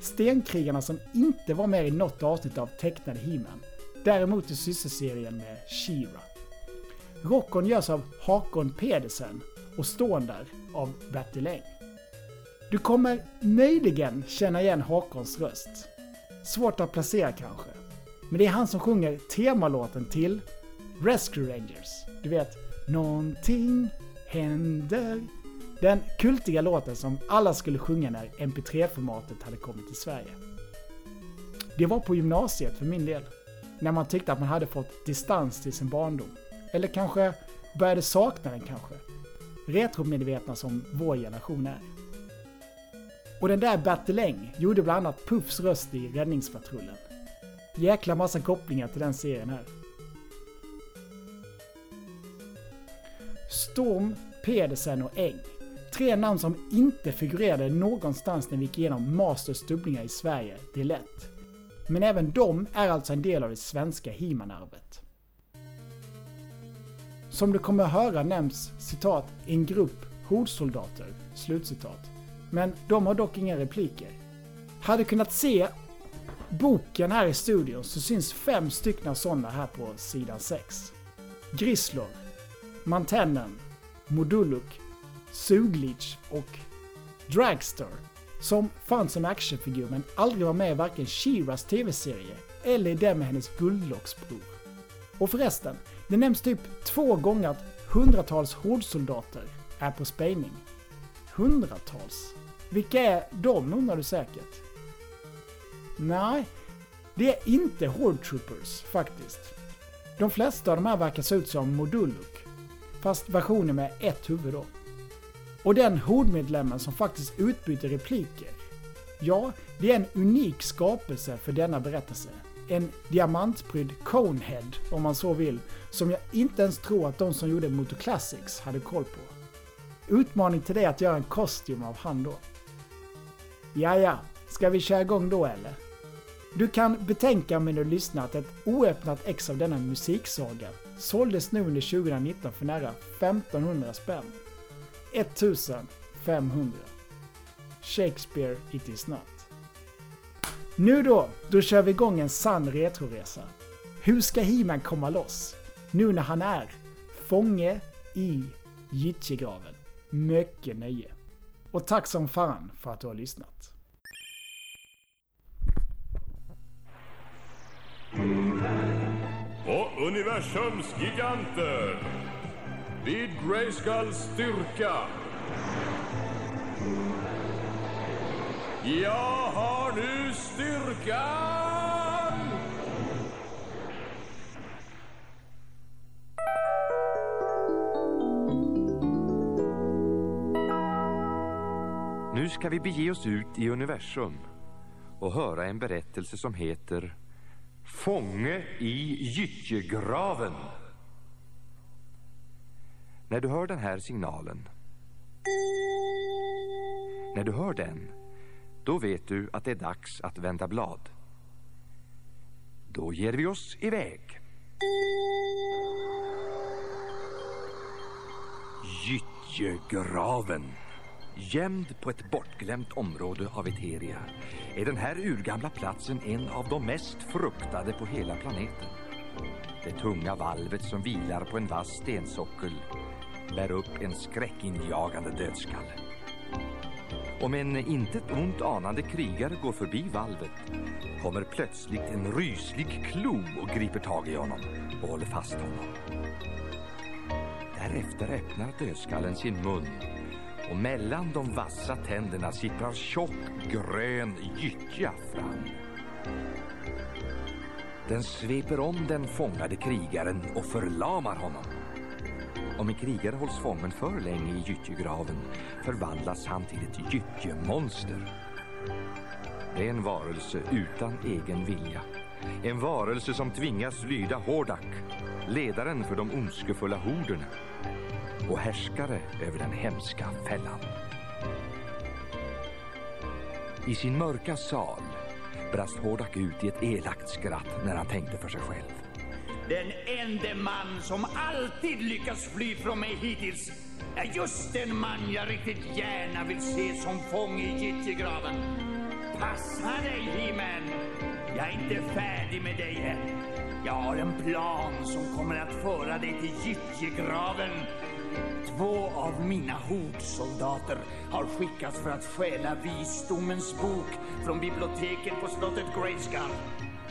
Stenkrigarna som inte var med i något avsnitt av tecknade He-Man Däremot i systerserien med Shira. Rockon görs av Hakon Pedersen och Ståndar av Bertil Eng. Du kommer möjligen känna igen Hakons röst. Svårt att placera kanske. Men det är han som sjunger temalåten till Rescue Rangers. Du vet, Någonting händer. Den kultiga låten som alla skulle sjunga när MP3-formatet hade kommit till Sverige. Det var på gymnasiet för min del när man tyckte att man hade fått distans till sin barndom. Eller kanske började sakna den kanske. Retromedvetna som vår generation är. Och den där Bertiläng Eng gjorde bland annat Puffs röst i Räddningspatrullen. Jäkla massa kopplingar till den serien här. Storm, Pedersen och Eng. Tre namn som inte figurerade någonstans när vi gick igenom Masters dubblingar i Sverige, det är lätt. Men även de är alltså en del av det svenska He-Man-arvet. Som du kommer att höra nämns citat en grupp hordsoldater, slutcitat. Men de har dock inga repliker. Hade kunnat se boken här i studion så syns fem stycken sådana här på sidan 6. Grislor, Mantennen, Moduluk, Suglich och Dragster som fanns som actionfigur men aldrig var med i varken Shiras tv-serie eller i den med hennes guldlocksbror. Och förresten, det nämns typ två gånger att hundratals Hordsoldater är på spejning. Hundratals? Vilka är de undrar du säkert? Nej, det är inte Hordtroopers, faktiskt. De flesta av de här verkar se ut som Moduluk, fast versionen med ett huvud då. Och den hordmedlemmen som faktiskt utbyter repliker, ja, det är en unik skapelse för denna berättelse. En diamantprydd Conehead, om man så vill, som jag inte ens tror att de som gjorde Moto Classics hade koll på. Utmaning till dig att göra en kostym av han då. Ja, ja, ska vi köra igång då eller? Du kan betänka med du lyssnar att ett oöppnat ex av denna musiksaga såldes nu under 2019 för nära 1500 spänn. 1500. Shakespeare it is not. Nu då, då kör vi igång en sann retroresa. Hur ska He-Man komma loss? Nu när han är fånge i Jitjegraven. Mycket nöje. Och tack som fan för att du har lyssnat. Och universums giganter. Vid Grayskulls styrka. Jag har nu styrkan! Nu ska vi bege oss ut i universum och höra en berättelse som heter Fånge i gyttjegraven. När du hör den här signalen, när du hör den, då vet du att det är dags att vända blad. Då ger vi oss iväg. Gyttjegraven. Gömd på ett bortglömt område av Eteria är den här urgamla platsen en av de mest fruktade på hela planeten. Det tunga valvet som vilar på en vass stensockel bär upp en skräckinjagande dödskalle. Om en intet ont anande krigare går förbi valvet kommer plötsligt en ryslig klo och griper tag i honom och håller fast honom. Därefter öppnar dödskallen sin mun och mellan de vassa tänderna sipprar tjock grön gyttja fram. Den sveper om den fångade krigaren och förlamar honom. Om en krigare hålls fången för länge i gyttjegraven förvandlas han till ett gyttjemonster. Det är en varelse utan egen vilja. En varelse som tvingas lyda Hordak, ledaren för de ondskefulla horderna och härskare över den hemska fällan. I sin mörka sal brast Hordak ut i ett elakt skratt när han tänkte för sig själv. Den enda man som alltid lyckats fly från mig hittills är just den man jag riktigt gärna vill se som fånge i gyttjegraven. Passa dig, He-Man! Jag är inte färdig med dig än. Jag har en plan som kommer att föra dig till gyttjegraven. Två av mina hordsoldater har skickats för att stjäla visdomens bok från biblioteket på slottet Grayskull.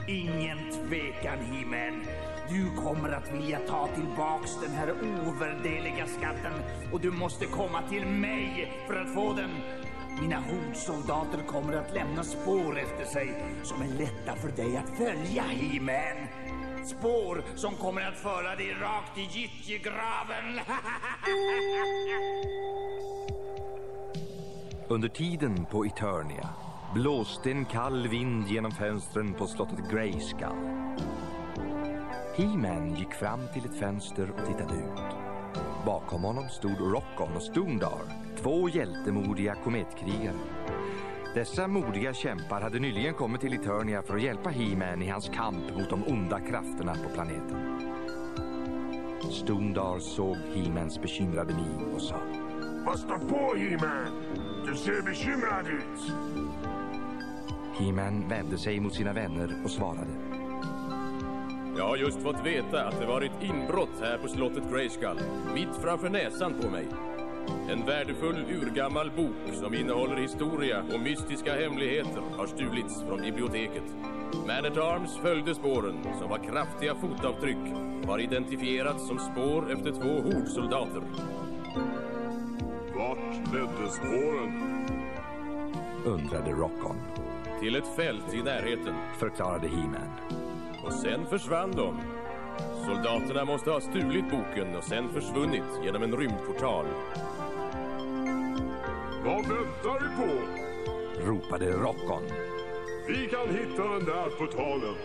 Ingen tvekan, He-Man. Du kommer att vilja ta tillbaks den här ovärdeliga skatten och du måste komma till mig för att få den. Mina hordsoldater kommer att lämna spår efter sig som är lätta för dig att följa, He-Man. Spår som kommer att föra dig rakt i gyttjegraven. Under tiden på Eternia blåste en kall vind genom fönstren på slottet Grayskull. He-Man gick fram till ett fönster och tittade ut. Bakom honom stod Rockon och Stoondar, två hjältemodiga kometkrigare. Dessa modiga kämpar hade nyligen kommit till Eternia för att hjälpa He-Man i hans kamp mot de onda krafterna på planeten. Stoondar såg He-Mans bekymrade min och sa Vad står på, He-Man? Du ser bekymrad ut. He-Man vände sig mot sina vänner och svarade. Jag har just fått veta att det varit inbrott här på slottet Grayskull, mitt framför näsan på mig. En värdefull urgammal bok som innehåller historia och mystiska hemligheter har stulits från biblioteket. Man at Arms följde spåren, som var kraftiga fotavtryck har identifierats som spår efter två hordsoldater. Vart ledde spåren? Undrade Rockon, Till ett fält i närheten. förklarade He-Man. Och sen försvann de. Soldaterna måste ha stulit boken och sen försvunnit genom en rymdportal. Vad väntar vi på? Ropade Rockon. Vi kan hitta den där portalen.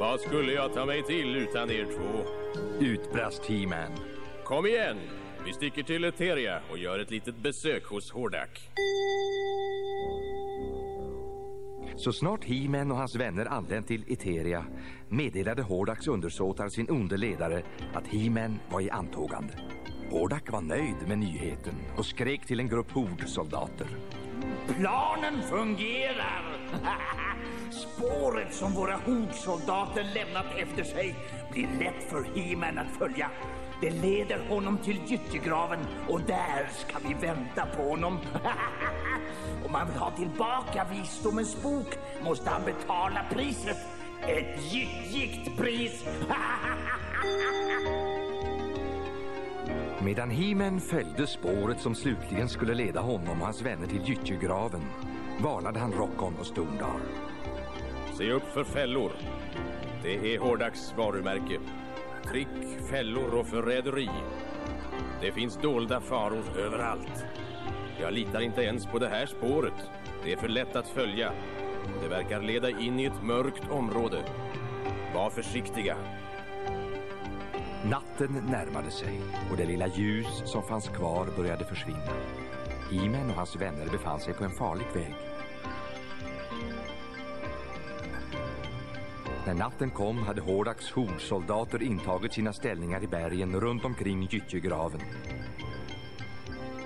Vad skulle jag ta mig till utan er två? Utbrast He-Man. Kom igen! Vi sticker till Eteria och gör ett litet besök hos Hordak. Så snart He-Man och hans vänner anlänt till Eteria meddelade Hordaks undersåtar sin onde ledare att He-Man var i antågande. Hordak var nöjd med nyheten och skrek till en grupp hordsoldater. Planen fungerar! Spåret som våra hordsoldater lämnat efter sig blir lätt för He-Man att följa. Det leder honom till gyttjegraven och där ska vi vänta på honom. Om han vill ha tillbaka visdomens bok måste han betala priset. Ett gyttjigt pris. Medan He-Man följde spåret som slutligen skulle leda honom och hans vänner till gyttjegraven varnade han Rockon och Stoondar. Se upp för fällor. Det är Hordaks varumärke förtryck, fällor och förräderi. Det finns dolda faror överallt. Jag litar inte ens på det här spåret. Det är för lätt att följa. Det verkar leda in i ett mörkt område. Var försiktiga. Natten närmade sig och det lilla ljus som fanns kvar började försvinna. He-Man och hans vänner befann sig på en farlig väg. När natten kom hade Hordaks hordsoldater intagit sina ställningar i bergen runt omkring gyttjegraven.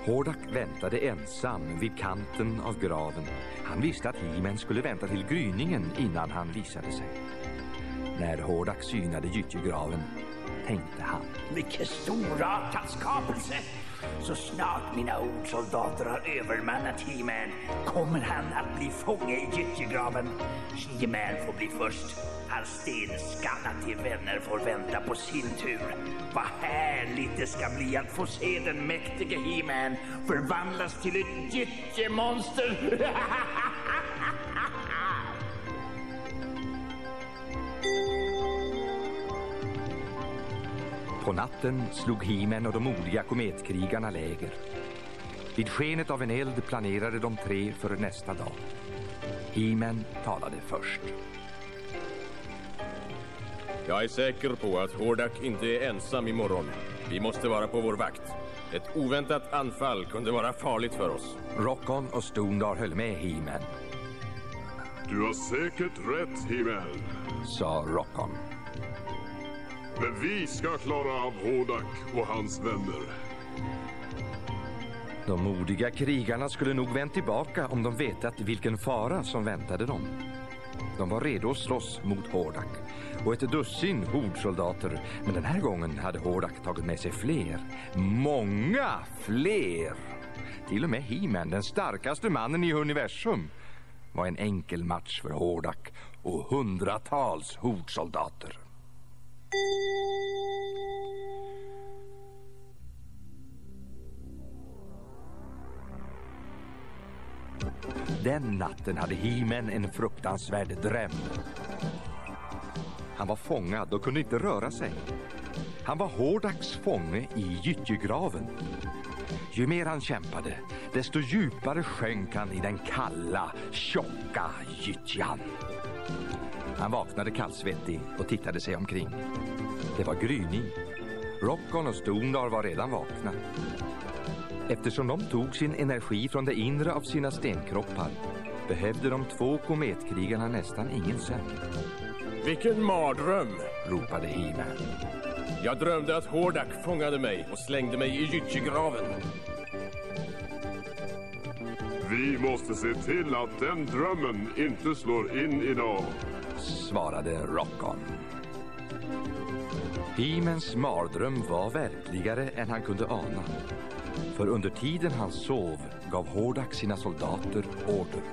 Hordak väntade ensam vid kanten av graven. Han visste att He-Man skulle vänta till gryningen innan han visade sig. När Hordak synade gyttjegraven tänkte han. Vilken storartad skapelse! Så snart mina ordsoldater har övermannat He-Man kommer han att bli fånge i gyttjegraven. He-Man får bli först. Hans till vänner får vänta på sin tur. Vad härligt det ska bli att få se den mäktige He-Man förvandlas till ett gyttjemonster! På natten slog He-Man och de modiga kometkrigarna läger. Vid skenet av en eld planerade de tre för nästa dag. He-Man talade först. Jag är säker på att Hordak inte är ensam imorgon. Vi måste vara på vår vakt. Ett oväntat anfall kunde vara farligt för oss. Rockon och Stoondar höll med He-Man, Du har säkert rätt, He-Man. sa Rockon. Men vi ska klara av Hordak och hans vänner. De modiga krigarna skulle nog vänt tillbaka om de vetat vilken fara som väntade dem. De var redo att slåss mot Hordak och ett dussin hordsoldater. Men den här gången hade Hordak tagit med sig fler. Många fler! Till och med He-Man, den starkaste mannen i universum, var en enkel match för Hordak och hundratals hordsoldater. Den natten hade Himen en fruktansvärd dröm. Han var fångad och kunde inte röra sig. Han var hårdags fånge i gyttjegraven. Ju mer han kämpade, desto djupare sjönk han i den kalla, tjocka gyttjan. Han vaknade kallsvettig och tittade sig omkring. Det var gryning. Rockon och Stondar var redan vakna. Eftersom de tog sin energi från det inre av sina stenkroppar behövde de två kometkrigarna nästan ingen sömn. Vilken mardröm! ropade He-Man. Jag drömde att Hordak fångade mig och slängde mig i gyttjegraven. Vi måste se till att den drömmen inte slår in idag. svarade Rockon. Himens mardröm var verkligare än han kunde ana. För under tiden han sov gav Hordak sina soldater order.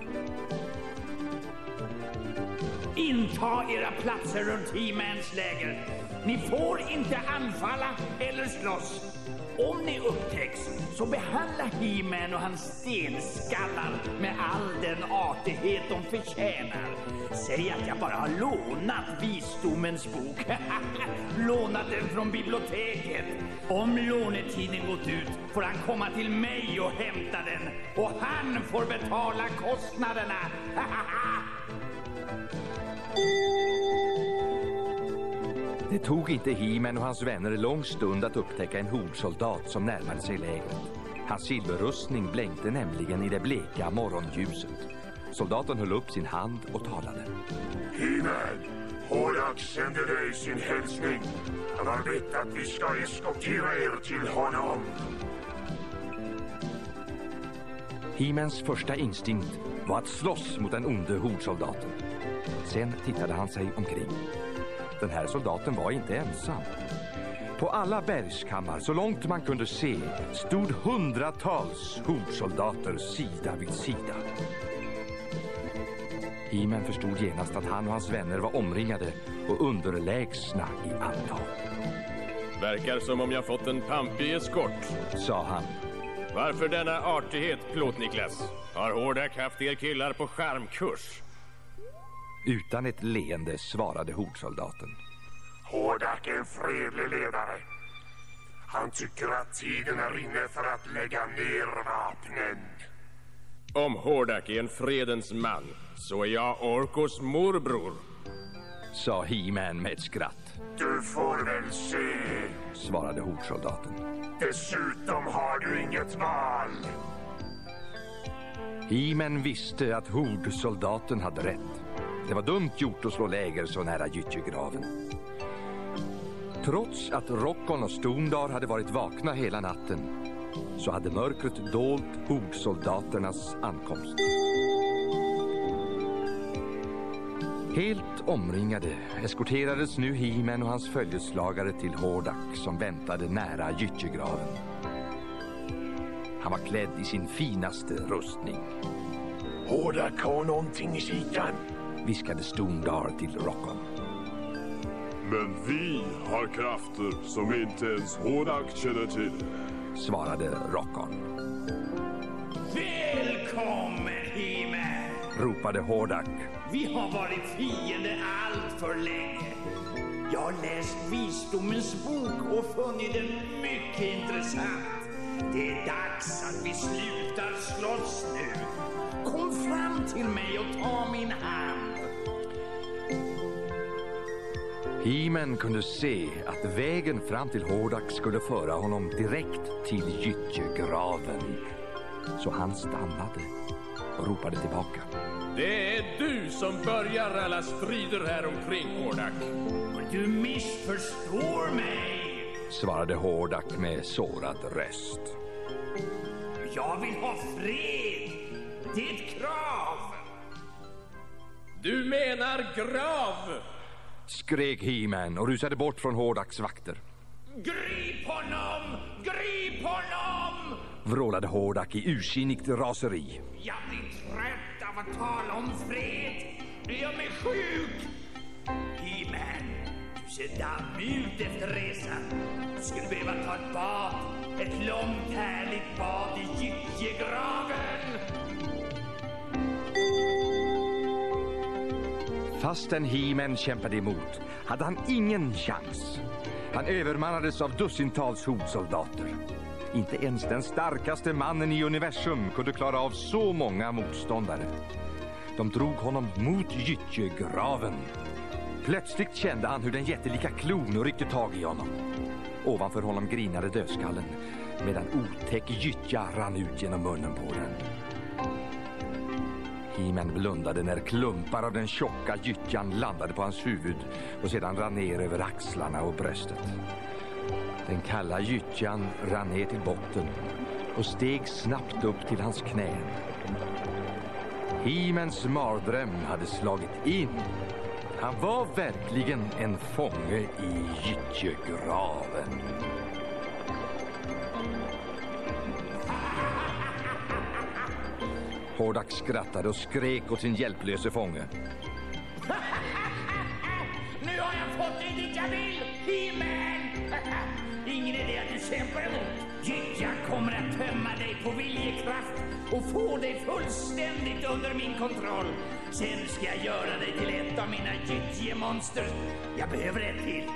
Inta era platser runt He-Mans läger. Ni får inte anfalla eller slåss. Om ni upptäcks, så behandla He-Man och hans stenskallar med all den artighet de förtjänar. Säg att jag bara har lånat visdomens bok. lånat den från biblioteket. Om lånetiden gått ut får han komma till mig och hämta den. Och han får betala kostnaderna. Det tog inte He-Man och hans vänner lång stund att upptäcka en hordsoldat som närmade sig lägret. Hans silverrustning blänkte nämligen i det bleka morgonljuset. Soldaten höll upp sin hand och talade. He-Man, Horak sänder dig sin hälsning. Han har bett att vi ska eskortera er till honom. He-Mans första instinkt var att slåss mot den onde hordsoldaten. Sen tittade han sig omkring. Den här soldaten var inte ensam. På alla bergskammar, så långt man kunde se, stod hundratals hordsoldater sida vid sida. He-Man förstod genast att han och hans vänner var omringade och underlägsna i antal. Verkar som om jag fått en pampig eskort. Sa han. Varför denna artighet, Plåt-Niklas? Har Hordak haft er killar på charmkurs? Utan ett leende svarade hordsoldaten. Hordak är en fredlig ledare. Han tycker att tiden är inne för att lägga ner vapnen. Om Hordak är en fredens man, så är jag Orkos morbror. Sa He-Man med ett skratt. Du får väl se. Svarade hordsoldaten. Dessutom har du inget val. He-Man visste att hordsoldaten hade rätt. Det var dumt gjort att slå läger så nära gyttjegraven. Trots att Rockon och Stondar hade varit vakna hela natten så hade mörkret dolt hordsoldaternas ankomst. Helt omringade eskorterades nu He-Man och hans följeslagare till Hordak som väntade nära gyttjegraven. Han var klädd i sin finaste rustning, Hordak har någonting i kikan viskade Stondar till Rockon. Men vi har krafter som inte ens Horak känner till. Svarade Rockon. Välkommen, He-Man! Ropade Hordak. Vi har varit fiender allt för länge. Jag har läst Visdomens bok och funnit den mycket intressant. Det är dags att vi slutar slåss nu. Kom fram till mig och ta min hand. He-Man kunde se att vägen fram till Hordak skulle föra honom direkt till gyttjegraven. Så han stannade och ropade tillbaka. Det är du som börjar alla strider här omkring, Hordak. Du missförstår mig. Svarade Hordak med sårad röst. Jag vill ha fred. Det är ett krav. Du menar grav! Skrek He-Man och rusade bort från Hordaks vakter. Grip honom! Grip honom! Vrålade Hordak i ursinnigt raseri. Jag blir trött av att tala om fred. Det gör mig sjuk. He-Man, du ser dammig ut efter resan. Du skulle behöva ta ett bad. Ett långt härligt bad i gyttjegraven. Fastän He-Man kämpade emot hade han ingen chans. Han övermannades av dussintals hotsoldater. Inte ens den starkaste mannen i universum kunde klara av så många motståndare. De drog honom mot gyttjegraven. Plötsligt kände han hur den jättelika klon ryckte tag i honom. Ovanför honom grinade dödskallen medan otäck gyttja rann ut genom munnen på den. He-Man blundade när klumpar av den tjocka gyttjan landade på hans huvud och sedan rann ner över axlarna och bröstet. Den kalla gyttjan rann ner till botten och steg snabbt upp till hans knän. He-Mans mardröm hade slagit in. Han var verkligen en fånge i gyttjegraven. Hordak skrattade och skrek åt sin hjälplöse fånge. Nu har jag fått dig dit jag vill, He-Man! Ingen idé att du kämpar emot. Gyttja kommer att tömma dig på viljekraft och få dig fullständigt under min kontroll. Sen ska jag göra dig till ett av mina gyttjemonster. Jag behöver ett till.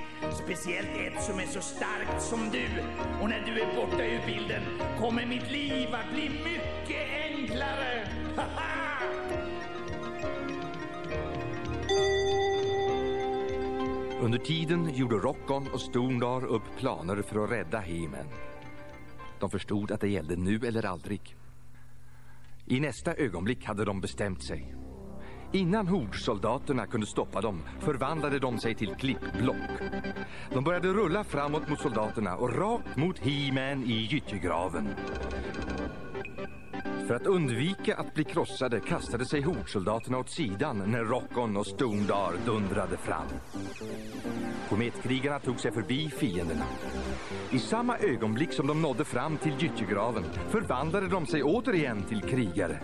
Speciellt ett som är så starkt som du. Och när du är borta ur bilden kommer mitt liv att bli mycket Under tiden gjorde Rockon och Storndar upp planer för att rädda He-Man. De förstod att det gällde nu eller aldrig. I nästa ögonblick hade de bestämt sig. Innan hordsoldaterna kunde stoppa dem förvandlade de sig till klippblock. De började rulla framåt mot soldaterna och rakt mot He-Man i gyttjegraven. För att undvika att bli krossade kastade sig hordsoldaterna åt sidan när Rockon och Stondar dundrade fram. Kometkrigarna tog sig förbi fienderna. I samma ögonblick som de nådde fram till gyttjegraven förvandlade de sig återigen till krigare.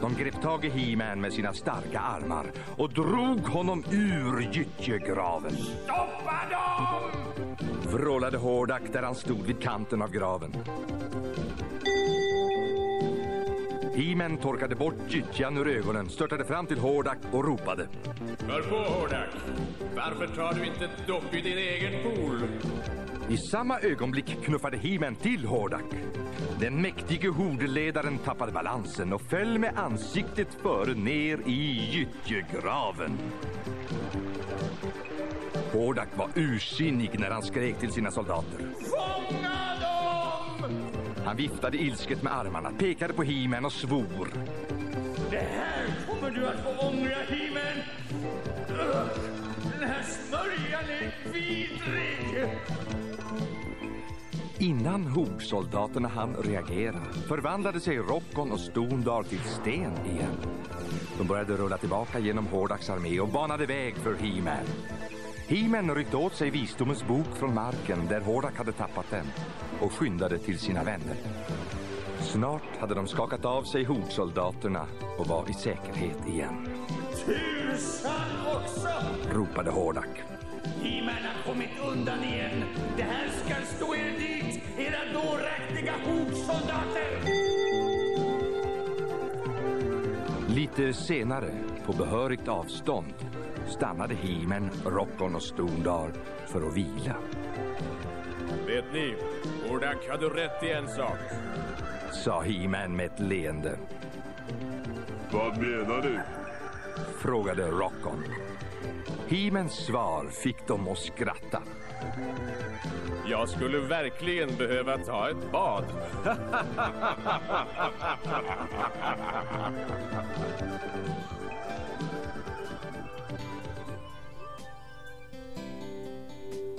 De grep tag i He-Man med sina starka armar och drog honom ur gyttjegraven. Stoppa dem! Vrålade Hordak där han stod vid kanten av graven. He-Man torkade bort gyttjan ur ögonen, störtade fram till Hordak och ropade. Hör på Hordak. Varför tar du inte ett dopp i din egen pool? I samma ögonblick knuffade He-Man till Hordak. Den mäktige hordeledaren tappade balansen och föll med ansiktet före ner i gyttjegraven. Hordak var ursinnig när han skrek till sina soldater. Fånga dem! Han viftade ilsket med armarna, pekade på He-Man och svor. Det här kommer du att få ångra! Ugh, Den här smörjan är vidrig! Innan hordsoldaterna hann reagera förvandlade sig Rockon och Stondar till sten igen. De började rulla tillbaka genom Hordaks armé och banade väg för He-Man. He-Man ryckte åt sig visdomens bok från marken där Hordak hade tappat den och skyndade till sina vänner. Snart hade de skakat av sig hordsoldaterna och var i säkerhet igen. Tusan också! Ropade Hordak. He-Man har kommit undan igen. Det här ska stå er dit, era dåraktiga hordsoldater! Lite senare, på behörigt avstånd, stannade He-Man, Rockon och Stondar för att vila. Vet ni, Hordak hade rätt i en sak. Sa He-Man med ett leende. Vad menar du? Frågade Rockon. He-Mans svar fick dem att skratta. Jag skulle verkligen behöva ta ett bad.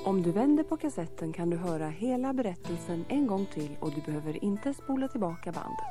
Om du vänder på kassetten kan du höra hela berättelsen en gång till och du behöver inte spola tillbaka bandet.